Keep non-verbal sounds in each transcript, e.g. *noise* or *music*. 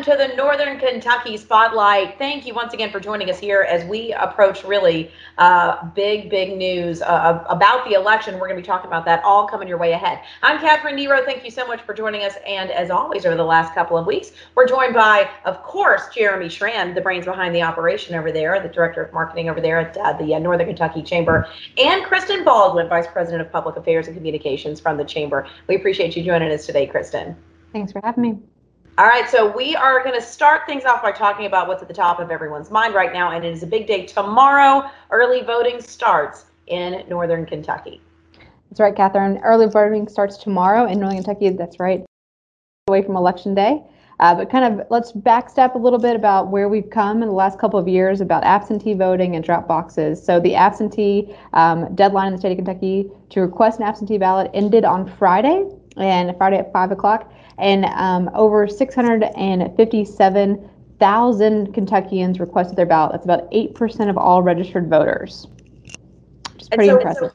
welcome to the Northern Kentucky Spotlight. Thank you once again for joining us here as we approach really uh, big, big news uh, about the election. We're going to be talking about that all coming your way ahead. I'm Catherine Nero. Thank you so much for joining us. And as always, over the last couple of weeks, we're joined by, of course, Jeremy Schran, the brains behind the operation over there, the director of marketing over there at uh, the uh, Northern Kentucky Chamber, and Kristen Baldwin, vice president of public affairs and communications from the Chamber. We appreciate you joining us today, Kristen. Thanks for having me. All right, so we are going to start things off by talking about what's at the top of everyone's mind right now, and it is a big day tomorrow. Early voting starts in Northern Kentucky. That's right, Catherine. Early voting starts tomorrow in Northern Kentucky. That's right, away from Election Day. Uh, but kind of let's backstep a little bit about where we've come in the last couple of years about absentee voting and drop boxes. So the absentee um, deadline in the state of Kentucky to request an absentee ballot ended on Friday, and Friday at 5 o'clock and um, over 657,000 Kentuckians requested their ballot. That's about 8% of all registered voters. Which is pretty so, impressive. So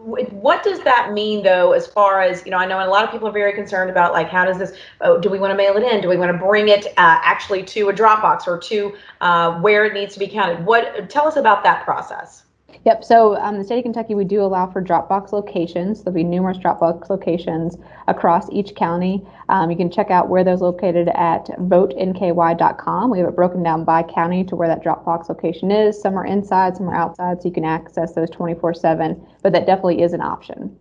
what does that mean though as far as you know i know a lot of people are very concerned about like how does this oh, do we want to mail it in do we want to bring it uh, actually to a drop box or to uh, where it needs to be counted what tell us about that process Yep. So um, the state of Kentucky, we do allow for Dropbox locations. There'll be numerous Dropbox locations across each county. Um, you can check out where those located at votenky.com. We have it broken down by county to where that Dropbox location is. Some are inside, some are outside, so you can access those 24/7. But that definitely is an option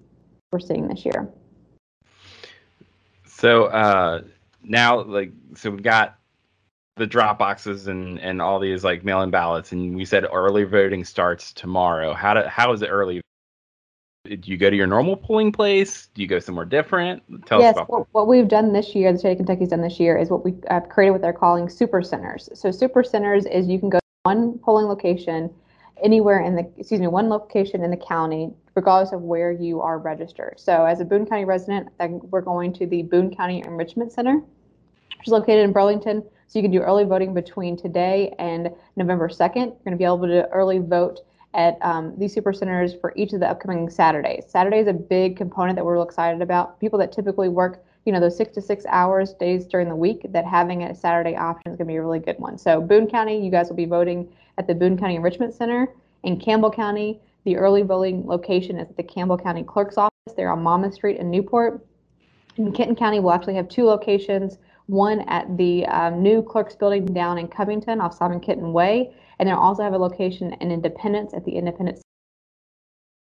we're seeing this year. So uh, now, like, so we've got the drop boxes and and all these like mail-in ballots and we said early voting starts tomorrow. How do how is it early? Do you go to your normal polling place? Do you go somewhere different? Tell yes, us about what, what we've done this year the state of kentucky's done this year is what we've uh, created what they're calling super centers so super centers is you can go to one polling location anywhere in the excuse me one location in the county regardless of where you are registered. So as a boone county resident we're going to the boone county enrichment center which is located in burlington so you can do early voting between today and November 2nd. You're going to be able to early vote at um, these super centers for each of the upcoming Saturdays. Saturday is a big component that we're real excited about. People that typically work, you know, those six to six hours days during the week, that having a Saturday option is going to be a really good one. So Boone County, you guys will be voting at the Boone County Enrichment Center. In Campbell County, the early voting location is at the Campbell County Clerk's Office. They're on Monmouth Street in Newport. In Kenton County, we'll actually have two locations one at the um, new clerks building down in Covington off Simon Kenton Way, and they also have a location in Independence at the Independence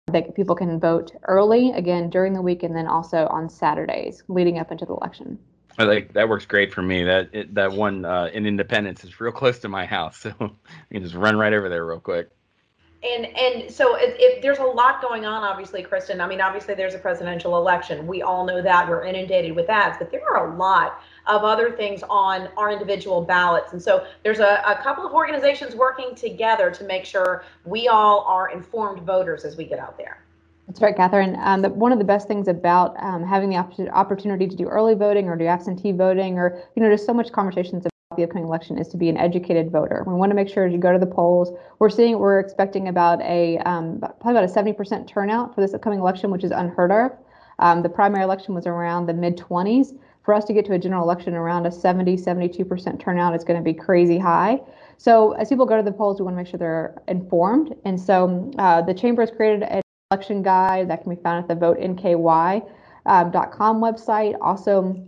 that people can vote early again during the week and then also on Saturdays leading up into the election. I like that works great for me. That it, that one uh, in Independence is real close to my house, *laughs* so I can just run right over there real quick. And and so if, if, there's a lot going on, obviously, Kristen. I mean, obviously there's a presidential election. We all know that. We're inundated with ads, but there are a lot of other things on our individual ballots. And so there's a, a couple of organizations working together to make sure we all are informed voters as we get out there. That's right, Catherine. Um, the, one of the best things about um, having the op- opportunity to do early voting or do absentee voting, or you know, there's so much conversations about the upcoming election is to be an educated voter. We want to make sure as you go to the polls, we're seeing we're expecting about a um, probably about a 70% turnout for this upcoming election, which is unheard of. Um, the primary election was around the mid 20s for us to get to a general election around a 70, 72% turnout is going to be crazy high. So as people go to the polls, we want to make sure they're informed. And so uh, the chamber has created an election guide that can be found at the votenky.com um, website. Also,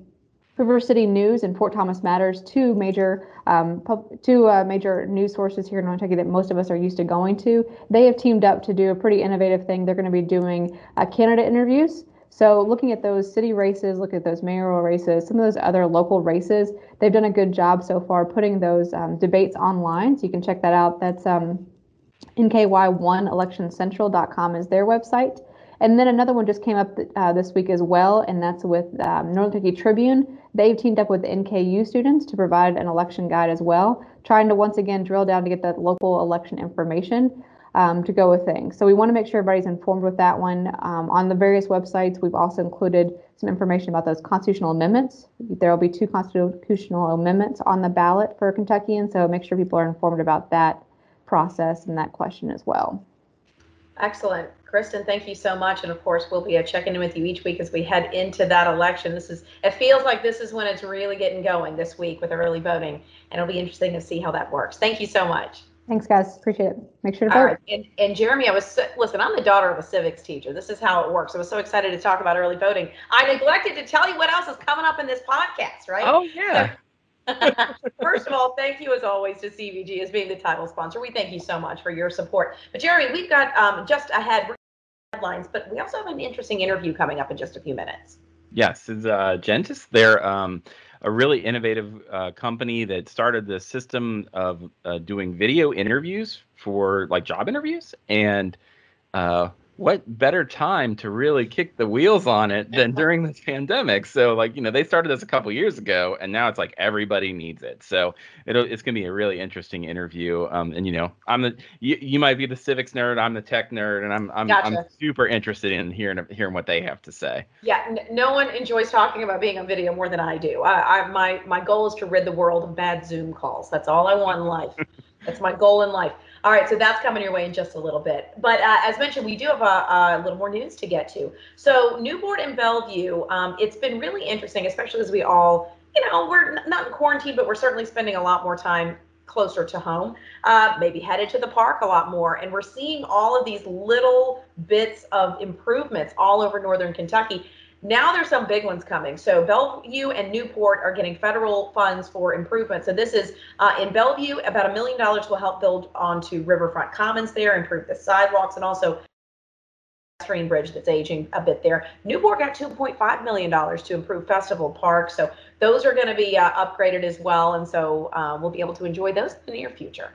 River City News and Fort Thomas Matters, two major um, two uh, major news sources here in Kentucky that most of us are used to going to. They have teamed up to do a pretty innovative thing. They're going to be doing uh, candidate interviews so looking at those city races, look at those mayoral races, some of those other local races, they've done a good job so far putting those um, debates online. So you can check that out. That's um, NKY1electioncentral.com is their website. And then another one just came up uh, this week as well, and that's with um, Northern Kentucky Tribune. They've teamed up with NKU students to provide an election guide as well, trying to once again drill down to get that local election information um, to go with things. So we want to make sure everybody's informed with that one. Um, on the various websites, we've also included some information about those constitutional amendments. There will be two constitutional amendments on the ballot for Kentucky, and so make sure people are informed about that process and that question as well. Excellent. Kristen, thank you so much. And of course, we'll be uh, checking in with you each week as we head into that election. This is, it feels like this is when it's really getting going this week with early voting. And it'll be interesting to see how that works. Thank you so much. Thanks, guys. Appreciate it. Make sure to All vote. right. And, and Jeremy, I was, so- listen, I'm the daughter of a civics teacher. This is how it works. I was so excited to talk about early voting. I neglected to tell you what else is coming up in this podcast, right? Oh yeah. *laughs* First of all, thank you as always to CVG as being the title sponsor. We thank you so much for your support. But Jeremy, we've got um, just ahead headlines, but we also have an interesting interview coming up in just a few minutes. Yes, it's uh, Gentis. They're um, a really innovative uh, company that started the system of uh, doing video interviews for like job interviews. And uh, what better time to really kick the wheels on it than during this pandemic? So, like, you know, they started this a couple years ago, and now it's like everybody needs it. So, it'll, it's going to be a really interesting interview. Um, and you know, I'm the you, you might be the civics nerd, I'm the tech nerd, and I'm I'm, I'm super interested in hearing hearing what they have to say. Yeah, n- no one enjoys talking about being on video more than I do. I, I my my goal is to rid the world of bad Zoom calls. That's all I want in life. *laughs* That's my goal in life. All right, so that's coming your way in just a little bit. But uh, as mentioned, we do have a, a little more news to get to. So Newport and Bellevue, um, it's been really interesting, especially as we all, you know, we're not in quarantine, but we're certainly spending a lot more time closer to home, uh, maybe headed to the park a lot more. And we're seeing all of these little bits of improvements all over northern Kentucky. Now there's some big ones coming. So Bellevue and Newport are getting federal funds for improvements. So this is uh, in Bellevue, about a million dollars will help build onto Riverfront Commons there, improve the sidewalks, and also pedestrian bridge that's aging a bit there. Newport got 2.5 million dollars to improve Festival Park. So those are going to be uh, upgraded as well, and so uh, we'll be able to enjoy those in the near future.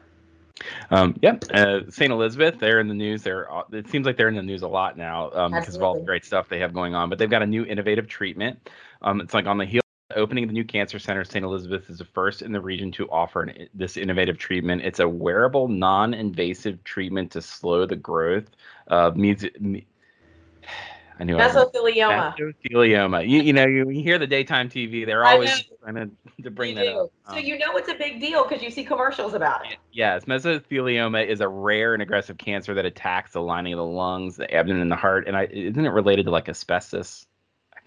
Um, yep, uh, St. Elizabeth, they're in the news. They're uh, it seems like they're in the news a lot now um, because of all the great stuff they have going on. But they've got a new innovative treatment. Um, it's like on the heel opening of the new cancer center. St. Elizabeth is the first in the region to offer an, this innovative treatment. It's a wearable, non-invasive treatment to slow the growth of I knew I Mesothelioma. mesothelioma. You, you know, you, you hear the daytime TV. They're always trying to, to bring that up. So Um, you know it's a big deal because you see commercials about it. Yes, mesothelioma is a rare and aggressive cancer that attacks the lining of the lungs, the abdomen, and the heart. And I, isn't it related to like asbestos?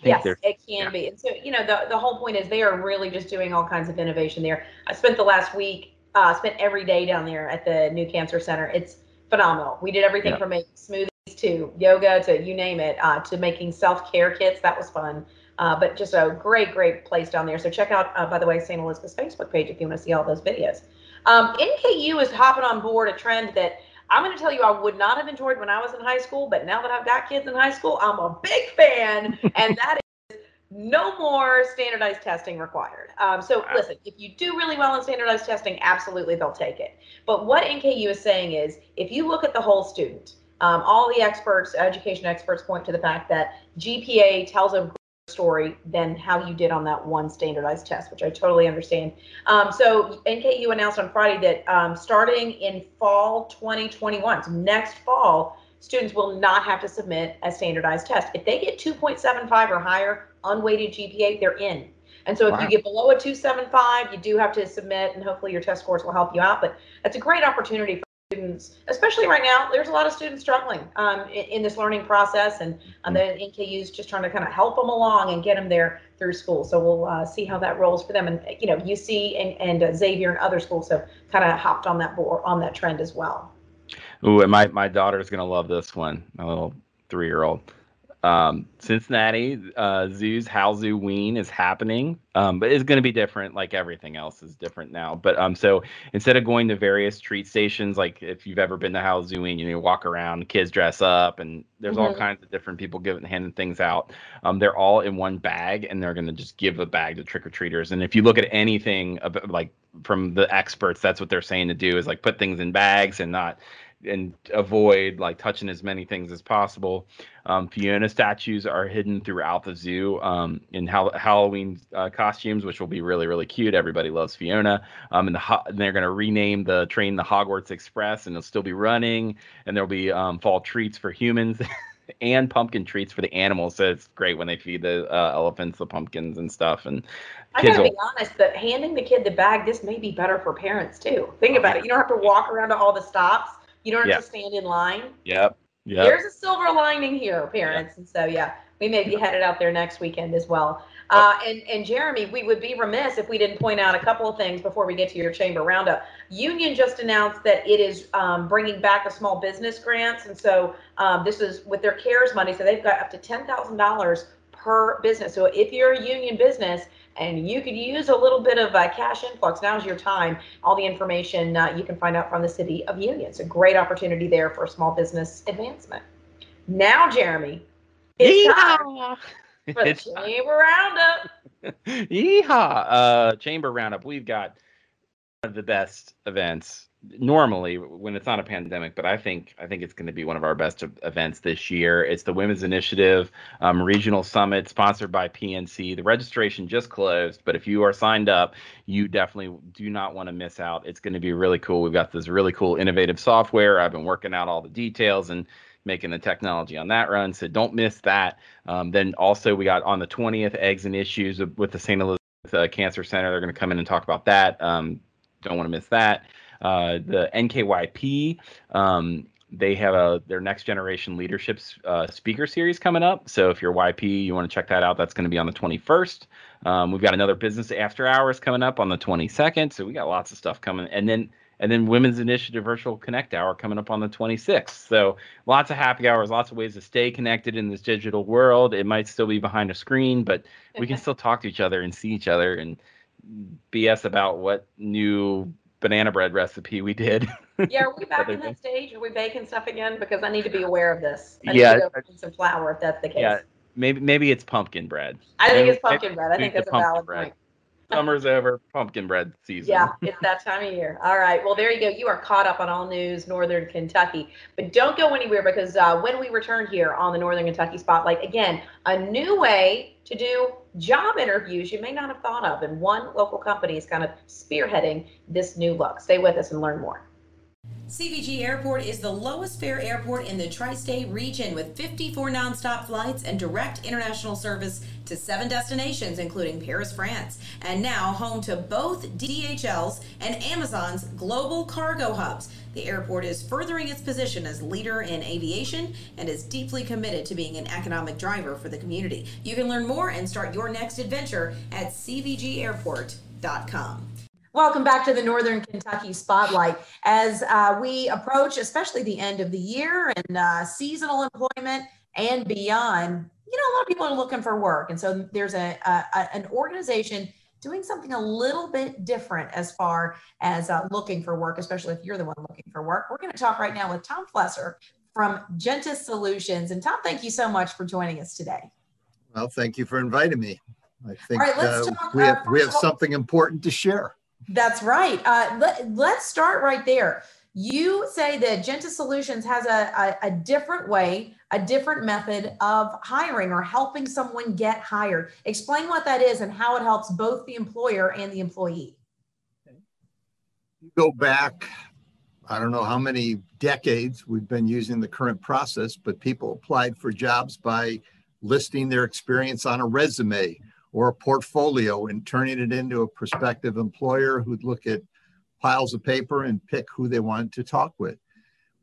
Yes, it can yeah. be. And so, you know, the, the whole point is they are really just doing all kinds of innovation there. I spent the last week, uh, spent every day down there at the new cancer center. It's phenomenal. We did everything Yeah. from a smoothies to yoga to you name it, uh, to making self care kits. That was fun. Uh, but just a great, great place down there. So check out, uh, by the way, St. Elizabeth's Facebook page if you want to see all those videos. Um, NKU is hopping on board a trend that I'm going to tell you I would not have enjoyed when I was in high school, but now that I've got kids in high school, I'm a big fan, and that is no more standardized testing required. Um, so listen, if you do really well in standardized testing, absolutely they'll take it. But what NKU is saying is, if you look at the whole student, um, all the experts, education experts, point to the fact that GPA tells a story than how you did on that one standardized test, which I totally understand. Um, so NKU announced on Friday that um, starting in fall 2021, so next fall, students will not have to submit a standardized test. If they get 2.75 or higher unweighted GPA, they're in. And so if Wow. you get below a 275, you do have to submit, and hopefully your test scores will help you out. But that's a great opportunity for students, especially right now. There's a lot of students struggling um, in, in this learning process, and uh, the NKU is just trying to kind of help them along and get them there through school. So we'll uh, see how that rolls for them. And you know, UC and, and uh, Xavier and other schools have kind of hopped on that board on that trend as well. Ooh, and my, my daughter's gonna love this one. My little three year old. Um, Cincinnati uh, Zoo's HallZOOween is happening, um, but it's gonna be different. Like everything else is different now. But um, so instead of going to various treat stations, like if you've ever been to HallZOOween, you know, you walk around, kids dress up, and there's all Mhm. kinds of different people giving handing things out. Um, they're all in one bag, and they're gonna just give a bag to trick or treaters. And if you look at anything about, like from the experts, that's what they're saying to do is like put things in bags and not and avoid like touching as many things as possible. Um, Fiona statues are hidden throughout the zoo um, in Hall- Halloween uh, costumes, which will be really really cute. Everybody loves Fiona. Um, and the ho- and they're going to rename the train the Hogwarts Express, and it'll still be running. And there'll be um, fall treats for humans. *laughs* And pumpkin treats for the animals, so it's great when they feed the uh, elephants the pumpkins and stuff. And I gotta will be honest, that handing the kid the bag, this may be better for parents too. Think about it. You don't have to walk around to all the stops. You don't have Yeah. to stand in line. Yep. Yeah. There's a silver lining here, parents. And so, yeah, we may be headed out there next weekend as well. Uh, and, and Jeremy, we would be remiss if we didn't point out a couple of things before we get to your chamber roundup. Union just announced that it is um, bringing back the small business grants. And so um, this is with their CARES money. So they've got up to $10,000 per business. So if you're a union business and you could use a little bit of uh, cash influx, now's your time. All the information uh, you can find out from the city of Union. It's a great opportunity there for small business advancement. Now, Jeremy, it's time *laughs* for the It's time. chamber roundup. *laughs* Yeehaw! Uh, Chamber Roundup. We've got one of the best events normally when it's not a pandemic, but I think I think it's going to be one of our best events this year. It's the Women's Initiative um, Regional Summit, sponsored by PNC. The registration just closed, but if you are signed up, you definitely do not want to miss out. It's going to be really cool. We've got this really cool, innovative software. I've been working out all the details and making the technology on that run, so don't miss that. Um, then also we got on the 20th eggs and issues with the St. Elizabeth uh, Cancer Center. They're going to come in and talk about that. Um, don't want to miss that. Uh, the NKYP, um, they have a their next generation leadership uh, speaker series coming up. So if you're YP, you want to check that out. That's going to be on the 21st. Um, we've got another business after hours coming up on the 22nd. So we got lots of stuff coming, and then and then Women's Initiative Virtual Connect Hour coming up on the 26th. So lots of happy hours, lots of ways to stay connected in this digital world. It might still be behind a screen, but we can *laughs* still talk to each other and see each other and BS about what new banana bread recipe we did. Yeah, are we *laughs* back in that stage? Are we baking stuff again? Because I need to be aware of this. I need Yeah, to go some flour if that's the case. Yeah, maybe maybe it's pumpkin bread. I think Maybe- it's pumpkin bread. I think that's a valid bread. point. Summer's over, pumpkin bread season. Yeah, it's that time of year. All right. Well, there you go. You are caught up on all news Northern Kentucky. But don't go anywhere because uh, when we return here on the Northern Kentucky Spotlight, again, a new way to do job interviews you may not have thought of. And one local company is kind of spearheading this new look. Stay with us and learn more. CVG Airport is the lowest fare airport in the tri state region with 54 nonstop flights and direct international service to seven destinations, including Paris, France, and now home to both DHL's and Amazon's global cargo hubs. The airport is furthering its position as leader in aviation and is deeply committed to being an economic driver for the community. You can learn more and start your next adventure at CVGAirport.com. Welcome back to the Northern Kentucky Spotlight. As uh, we approach, especially the end of the year and uh, seasonal employment and beyond, you know, a lot of people are looking for work. And so there's a, a, an organization doing something a little bit different as far as uh, looking for work, especially if you're the one looking for work. We're going to talk right now with Tom Flessor from Gentis Solutions. And Tom, thank you so much for joining us today. Well, thank you for inviting me. I think right, uh, we uh, have we have something important to share. That's right. Uh, let, let's start right there. You say that Gentis Solutions has a, a, a different way, a different method of hiring or helping someone get hired. Explain what that is and how it helps both the employer and the employee. You go back, I don't know how many decades we've been using the current process, but people applied for jobs by listing their experience on a resume or a portfolio and turning it into a prospective employer who'd look at piles of paper and pick who they wanted to talk with.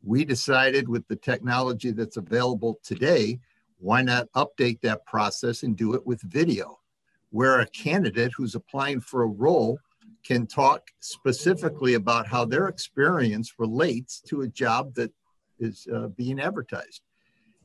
We decided with the technology that's available today, why not update that process and do it with video, where a candidate who's applying for a role can talk specifically about how their experience relates to a job that is uh, being advertised.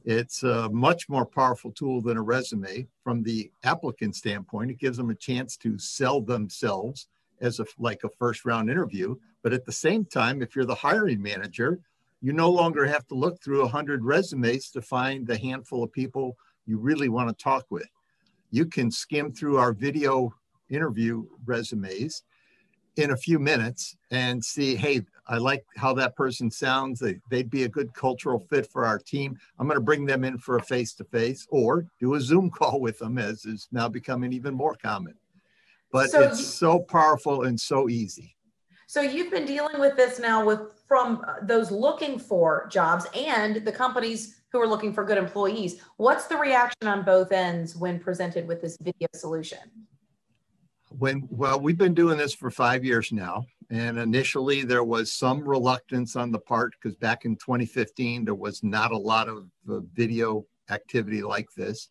It's a much more powerful tool than a resume from the applicant standpoint. It gives them a chance to sell themselves as a like a first round interview. But at the same time, if you're the hiring manager, you no longer have to look through 100 resumes to find the handful of people you really want to talk with. You can skim through our video interview resumes in a few minutes and see, hey, I like how that person sounds. They, they'd be a good cultural fit for our team. I'm going to bring them in for a face to face or do a Zoom *laughs* call with them, as is now becoming even more common. But So it's you- so powerful and so easy. So you've been dealing with this now with from uh, those looking for jobs and the companies who are looking for good employees. What's the reaction on both ends when presented with this video solution? When well we've been doing this for five years now and initially there was some reluctance on the part because back in 2015 there was not a lot of uh, video activity like this.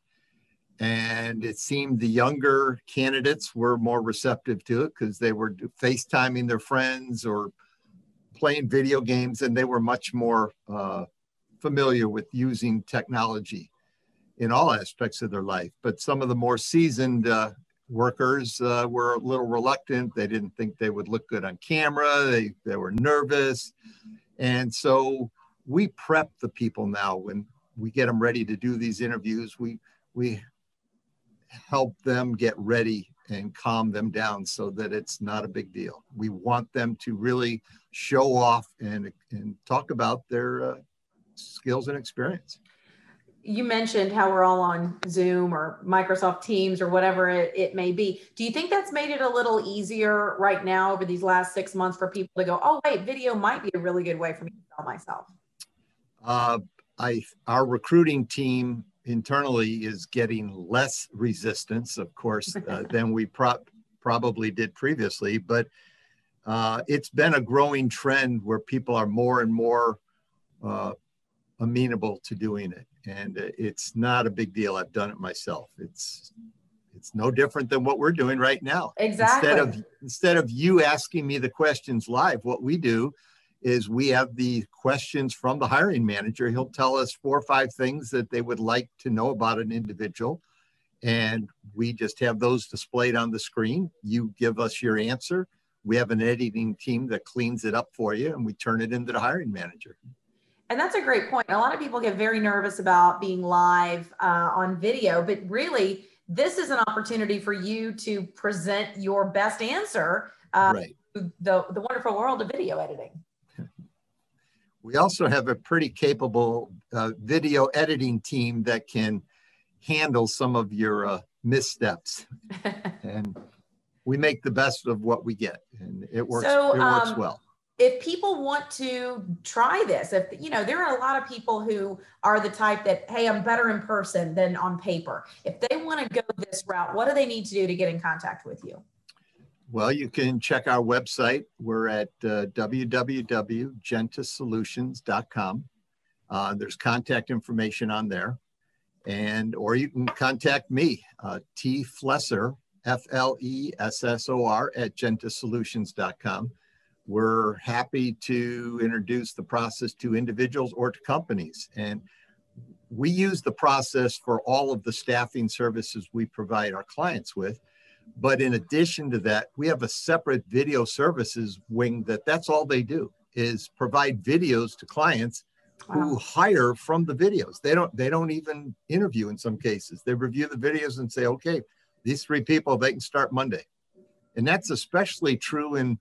And it seemed the younger candidates were more receptive to it because they were facetiming their friends or playing video games and they were much more uh, familiar with using technology in all aspects of their life. But some of the more seasoned uh, workers uh, were a little reluctant. They didn't think they would look good on camera. They, they were nervous. And so we prep the people now when we get them ready to do these interviews. We, we help them get ready and calm them down so that it's not a big deal. We want them to really show off and, and talk about their uh, skills and experience you mentioned how we're all on Zoom or Microsoft Teams or whatever it, it, may be. Do you think that's made it a little easier right now over these last six months for people to go, oh, wait, video might be a really good way for me to sell myself? Uh, I, our recruiting team internally is getting less resistance, of course, uh, *laughs* than we pro- probably did previously, but uh, it's been a growing trend where people are more and more uh, amenable to doing it and it's not a big deal. I've done it myself. It's it's no different than what we're doing right now. Exactly instead of instead of you asking me the questions live what we do is we have the questions from the hiring manager. He'll tell us four or five things that they would like to know about an individual. And we just have those displayed on the screen. You give us your answer. We have an editing team that cleans it up for you and we turn it into the hiring manager and that's a great point. A lot of people get very nervous about being live uh, on video, but really, this is an opportunity for you to present your best answer uh, right. to the, the wonderful world of video editing. We also have a pretty capable uh, video editing team that can handle some of your uh, missteps. *laughs* and we make the best of what we get, and it works, so, it works um, well if people want to try this, if you know, there are a lot of people who are the type that, hey, I'm better in person than on paper. If they want to go this route, what do they need to do to get in contact with you? Well, you can check our website. We're at uh, www.gentisolutions.com. Uh, there's contact information on there. And, or you can contact me, uh, T Flessor, F L E S S O R, at gentisolutions.com we're happy to introduce the process to individuals or to companies. And we use the process for all of the staffing services we provide our clients with. But in addition to that, we have a separate video services wing that that's all they do is provide videos to clients wow. who hire from the videos. They don't they don't even interview in some cases. They review the videos and say, okay, these three people, they can start Monday. And that's especially true in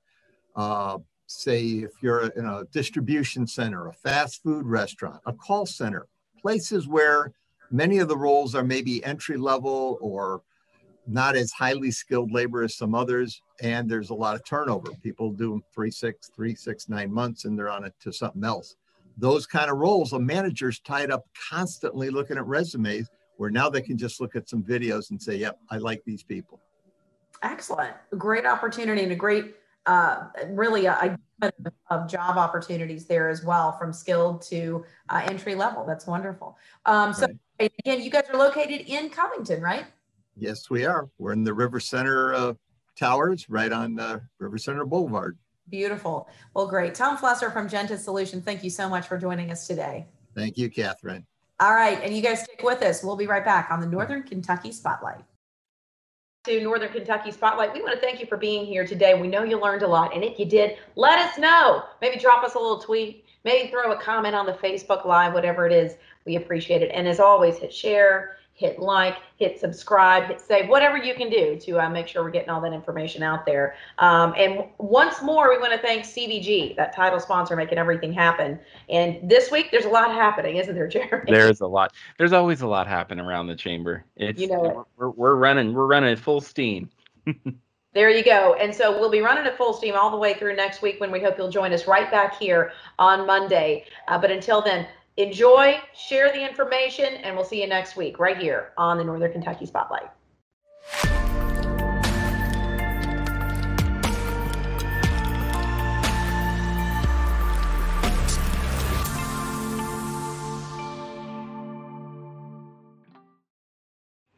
uh, say if you're in a distribution center, a fast food restaurant, a call center, places where many of the roles are maybe entry level or not as highly skilled labor as some others, and there's a lot of turnover. People do them three, six, three, six, nine months, and they're on it to something else. Those kind of roles, a manager's tied up constantly looking at resumes, where now they can just look at some videos and say, "Yep, I like these people." Excellent, great opportunity and a great uh, really a, a, of job opportunities there as well, from skilled to uh, entry level. That's wonderful. Um, so right. again, you guys are located in Covington, right? Yes, we are. We're in the River Center uh, Towers, right on uh, River Center Boulevard. Beautiful. Well, great. Tom Flessor from Gentis Solution, thank you so much for joining us today. Thank you, Catherine. All right, and you guys stick with us. We'll be right back on the Northern Kentucky Spotlight to Northern Kentucky Spotlight. We want to thank you for being here today. We know you learned a lot, and if you did, let us know. Maybe drop us a little tweet, maybe throw a comment on the Facebook Live, whatever it is. We appreciate it. And as always, hit share, hit like, hit subscribe, hit save, whatever you can do to uh, make sure we're getting all that information out there. Um, and once more, we want to thank CVG, that title sponsor, making everything happen. And this week, there's a lot happening, isn't there, Jeremy? *laughs* There's a lot. There's always a lot happening around the chamber. It's, you know, we're, we're running, we're running at full steam. *laughs* There you go. And so we'll be running at full steam all the way through next week when we hope you'll join us right back here on Monday. Uh, but until then, Enjoy, share the information, and we'll see you next week right here on the Northern Kentucky Spotlight.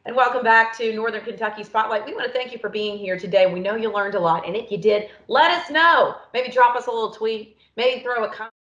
And welcome back to Northern Kentucky Spotlight. We want to thank you for being here today. We know you learned a lot, and if you did, let us know. Maybe drop us a little tweet, maybe throw a comment.